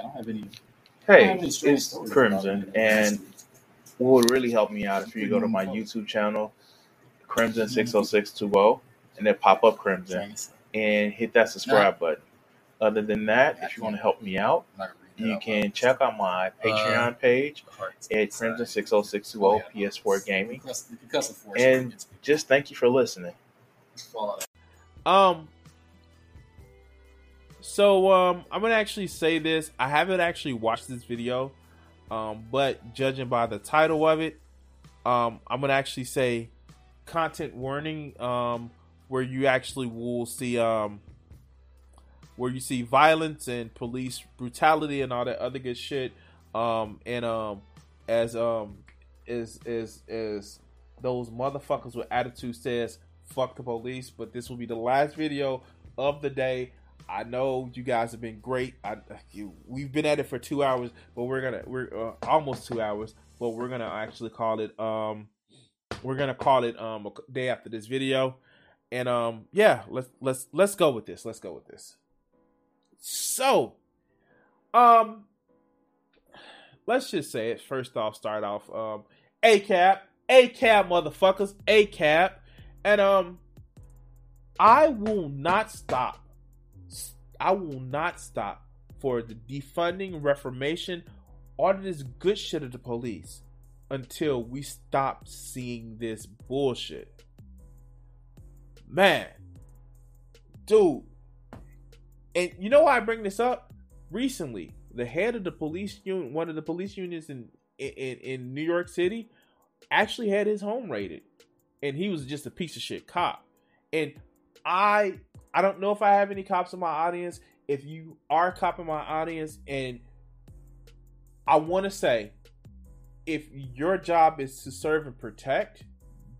I don't have any. Hey, it's Crimson, and what would really help me out if you go to my YouTube channel, Crimson six oh six two oh, and then pop up Crimson and hit that subscribe button. Other than that, if you want to help me out, you can check out my Patreon page at Crimson six oh six two oh PS4 Gaming, and just thank you for listening. Um. So um, I'm gonna actually say this. I haven't actually watched this video, um, but judging by the title of it, um, I'm gonna actually say content warning. Um, where you actually will see um, where you see violence and police brutality and all that other good shit. Um, and um, as um, is is is those motherfuckers with attitude says, fuck the police. But this will be the last video of the day. I know you guys have been great. I, you, we've been at it for two hours, but we're gonna we're uh, almost two hours, but we're gonna actually call it um we're gonna call it um a day after this video, and um yeah let's let's let's go with this. Let's go with this. So, um, let's just say it first off. Start off um ACAB a cap motherfuckers ACAB, and um I will not stop I will not stop for the defunding, reformation, all of this good shit of the police until we stop seeing this bullshit. Man, dude, and you know why I bring this up? Recently, the head of the police union, one of the police unions in in in New York City, actually had his home raided, and he was just a piece of shit cop. And I I don't know if I have any cops in my audience. If you are a cop in my audience, and I want to say, if your job is to serve and protect,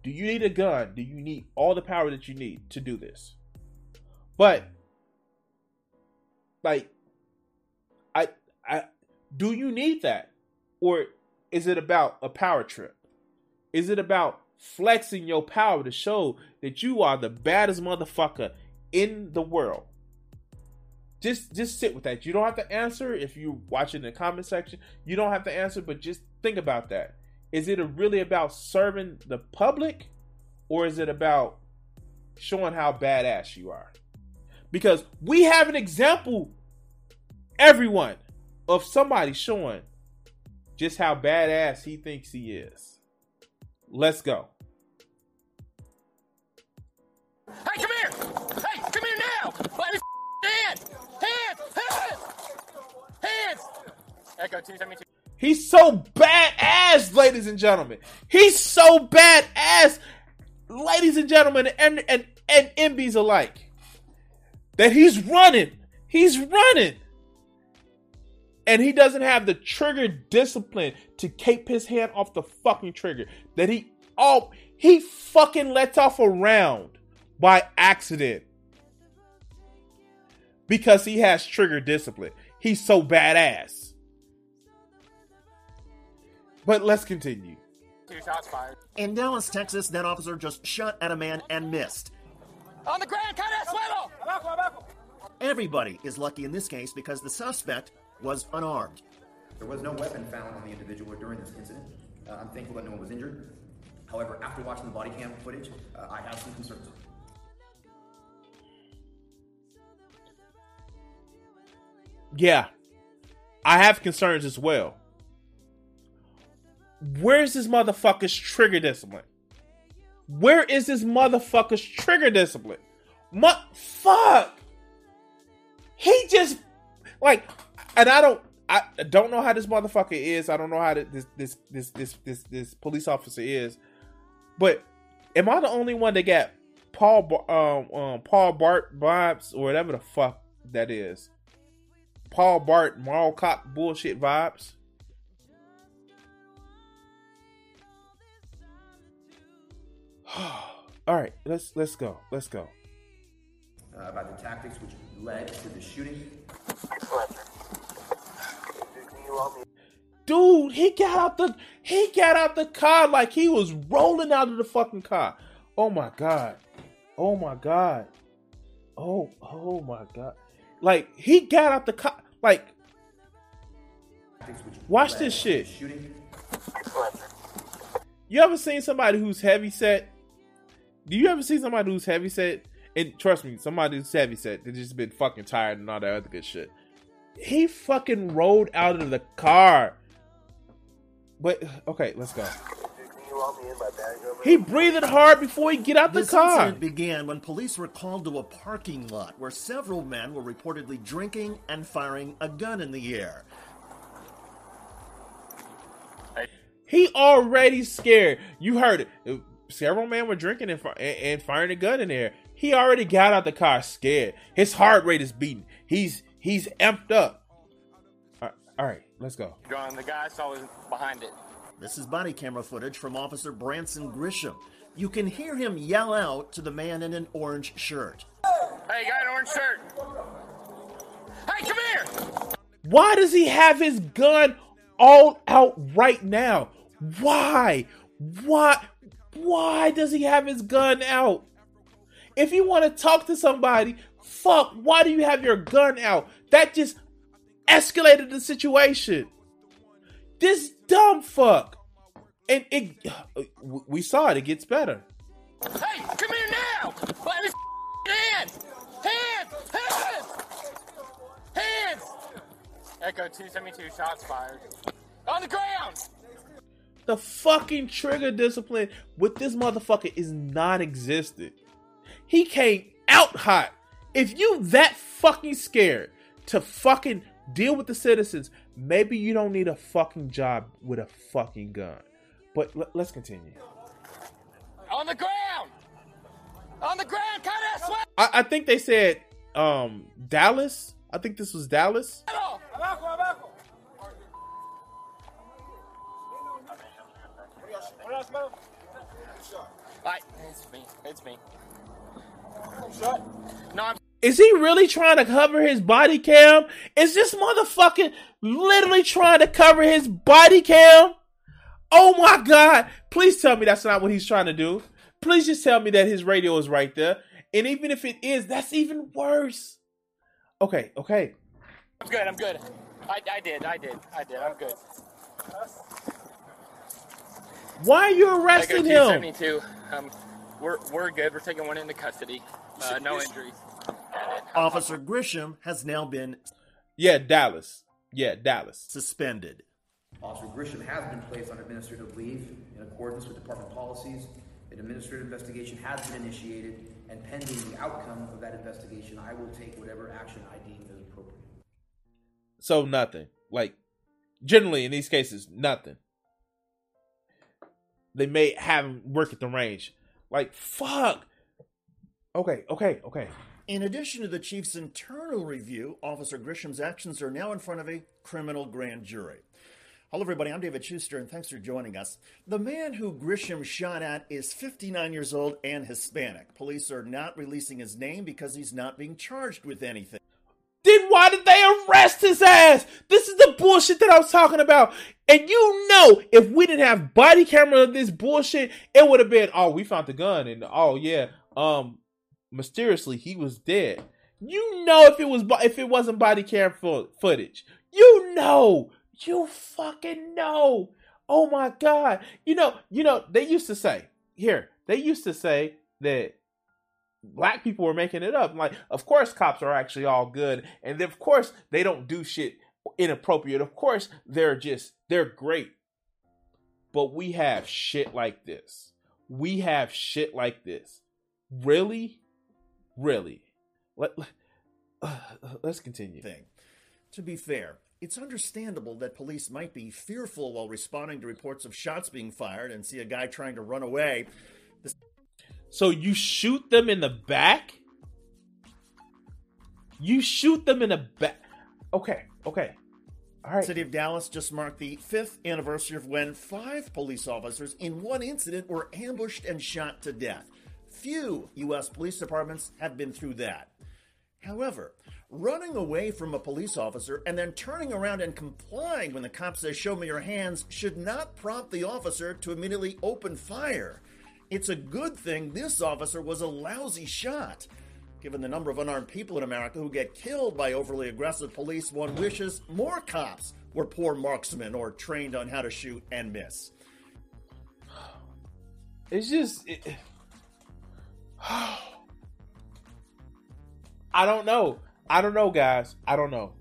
do you need a gun? Do you need all the power that you need to do this? But, like, I, I, do you need that, or is it about a power trip? Is it about flexing your power to show that you are the baddest motherfucker in the world. Just just sit with that. You don't have to answer if you watch it in the comment section. You don't have to answer, but just think about that. Is it really about serving the public or is it about showing how badass you are? Because we have an example, everyone, of somebody showing just how badass he thinks he is. Let's go. Hey, come here! Hey, come here now! Let me hand! Hands! Hands! Hands! Echo 272. He's so badass, ladies and gentlemen. He's so badass, ladies and gentlemen, and and and MBs alike. That he's running. He's running. And he doesn't have the trigger discipline to keep his hand off the fucking trigger. That he oh he fucking lets off a round by accident because he has trigger discipline. He's so badass. But let's continue. Two shots fired. In Dallas, Texas, that officer just shot at a man and missed. On the ground, cut that swivel! Everybody is lucky in this case because the suspect was unarmed. There was no weapon found on the individual during this incident. Uh, I'm thankful that no one was injured. However, after watching the body cam footage, uh, I have some concerns. Yeah, I have concerns as well. Where's this motherfucker's trigger discipline? Where is this motherfucker's trigger discipline? Fuck. He just like, and I don't, I don't know how this motherfucker is. I don't know how this this this this this this police officer is. But am I the only one that got Paul um, um Paul Blart vibes or whatever the fuck that is? Paul Blart Mall Cop bullshit vibes. All right, let's let's go. Let's go. Uh, about the tactics which led to the shooting. Dude, he got out the he got out the car like he was rolling out of the fucking car. Oh my god. Oh my god. Oh, oh my god. Like he got out the car. Like Watch this shit. You ever seen somebody who's heavy set? Do you ever see somebody who's heavy set? And trust me, somebody who's heavy set, they just been fucking tired and all that other good shit. He fucking rolled out of the car. But okay, let's go. He breathed hard before he get out the This car. incident began when police were called to a parking lot where several men were reportedly drinking and firing a gun in the air. He already scared. You heard it. Several men were drinking and, and and firing a gun in there. He already got out the car scared. His heart rate is beating. He's he's amped up. All right, all right let's go. Going, the guy saw was behind it. This is body camera footage from Officer Branson Grisham. You can hear him yell out to the man in an orange shirt. Hey, guy in orange shirt. Hey, come here. Why does he have his gun all out right now? Why? Why? Why does he have his gun out? If you want to talk to somebody, fuck, why do you have your gun out? That just escalated the situation. This dumb fuck. And it we saw it, it gets better. Hey, come here now. Let me hands. Hands. Hands. Hands. Echo 272 shots fired. On the ground. The fucking trigger discipline with this motherfucker is non-existent. He came out hot. If you that fucking scared to fucking deal with the citizens, maybe you don't need a fucking job with a fucking gun. But let, us continue. On the ground. On the ground. Cut. I, I think they said um Dallas. I think this was Dallas. It's me. It's me. No, Is he really trying to cover his body cam? Is this motherfucker literally trying to cover his body cam? Oh my god. Please tell me that's not what he's trying to do. Please just tell me that his radio is right there. And even if it is, that's even worse. Okay, okay. I'm good. I'm good. I, I did. I did. I did. I'm good. Why are you arresting him? 272. Um, we're we're good. We're taking one into custody. Uh, no injuries. Officer Grisham has now been Yeah, Dallas. Yeah, Dallas. suspended. Officer Grisham has been placed on administrative leave in accordance with department policies. An administrative investigation has been initiated, and pending the outcome of that investigation, I will take whatever action I deem is appropriate. So nothing. Like generally in these cases, nothing. They may have him work at the range. Like fuck. Okay, okay, okay. In addition to the chief's internal review, Officer Grisham's actions are now in front of a criminal grand jury. Hello, everybody. I'm David Shuster, and thanks for joining us. The man who Grisham shot at is 59 years old and Hispanic. Police are not releasing his name because he's not being charged with anything. Why did they arrest his ass? This is the bullshit that I was talking about. And you know, if we didn't have body camera of this bullshit, it would have been, oh, we found the gun, and oh yeah, um, mysteriously he was dead. You know, if it was if it wasn't body cam fo- footage, you know, you fucking know. Oh my god, you know, you know, they used to say here, they used to say that black people were making it up. Like, of course, cops are actually all good, and of course, they don't do shit inappropriate. Of course, they're just they're great. But we have shit like this. We have shit like this. Really, really. Let, let uh, let's continue. thing. To be fair, it's understandable that police might be fearful while responding to reports of shots being fired and see a guy trying to run away. So you shoot them in the back? You shoot them in the back. Okay, okay. All right. City of Dallas just marked the fifth anniversary of when five police officers in one incident were ambushed and shot to death. Few U.S. police departments have been through that. However, running away from a police officer and then turning around and complying when the cop says, Show me your hands, should not prompt the officer to immediately open fire. It's a good thing this officer was a lousy shot. Given the number of unarmed people in America who get killed by overly aggressive police, one wishes more cops were poor marksmen or trained on how to shoot and miss. It's just. It, I don't know. I don't know, guys. I don't know.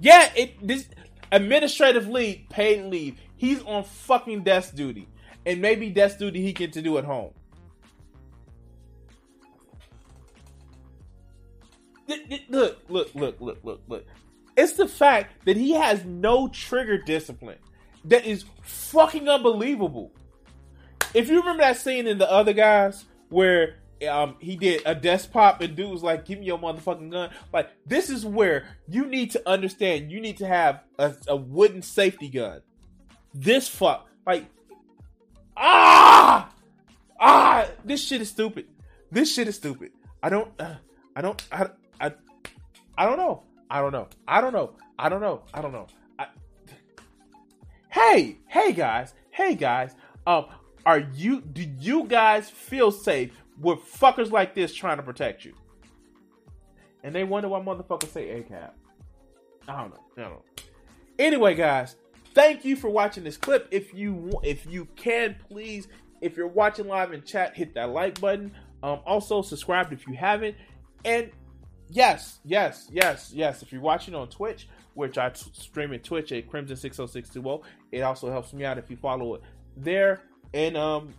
Yeah, it this administrative leave, paid leave. He's on fucking desk duty, and maybe desk duty he get to do at home. Look, look, look, look, look, look. It's the fact that he has no trigger discipline that is fucking unbelievable. If you remember that scene in the other guys where um, he did a desk pop and dude was like, "Give me your motherfucking gun." Like this is where you need to understand. You need to have a, a wooden safety gun. This fuck, like, ah, ah, this shit is stupid. This shit is stupid. I don't, uh, I don't, I, I, I don't know. I don't know. I don't know. I don't know. I don't know. Hey, hey guys, hey guys. Um, are you? Do you guys feel safe with fuckers like this trying to protect you. And they wonder why motherfuckers say ACAB. I don't know. I don't know. Anyway, guys, thank you for watching this clip. If you if you can, please, if you're watching live in chat, hit that like button. Um, also subscribe if you haven't. And yes, yes, yes, yes. If you're watching on Twitch, which I t- stream at Twitch at Crimson six zero oh six two zero, it also helps me out if you follow it there. And um,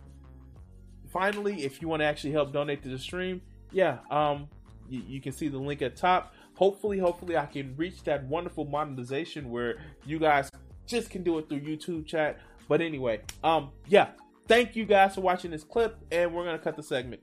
finally, if you want to actually help donate to the stream, yeah, um, you can see the link at top. Hopefully, hopefully, I can reach that wonderful monetization where you guys just can do it through YouTube chat. But anyway, um, yeah, thank you guys for watching this clip, and we're gonna cut the segment.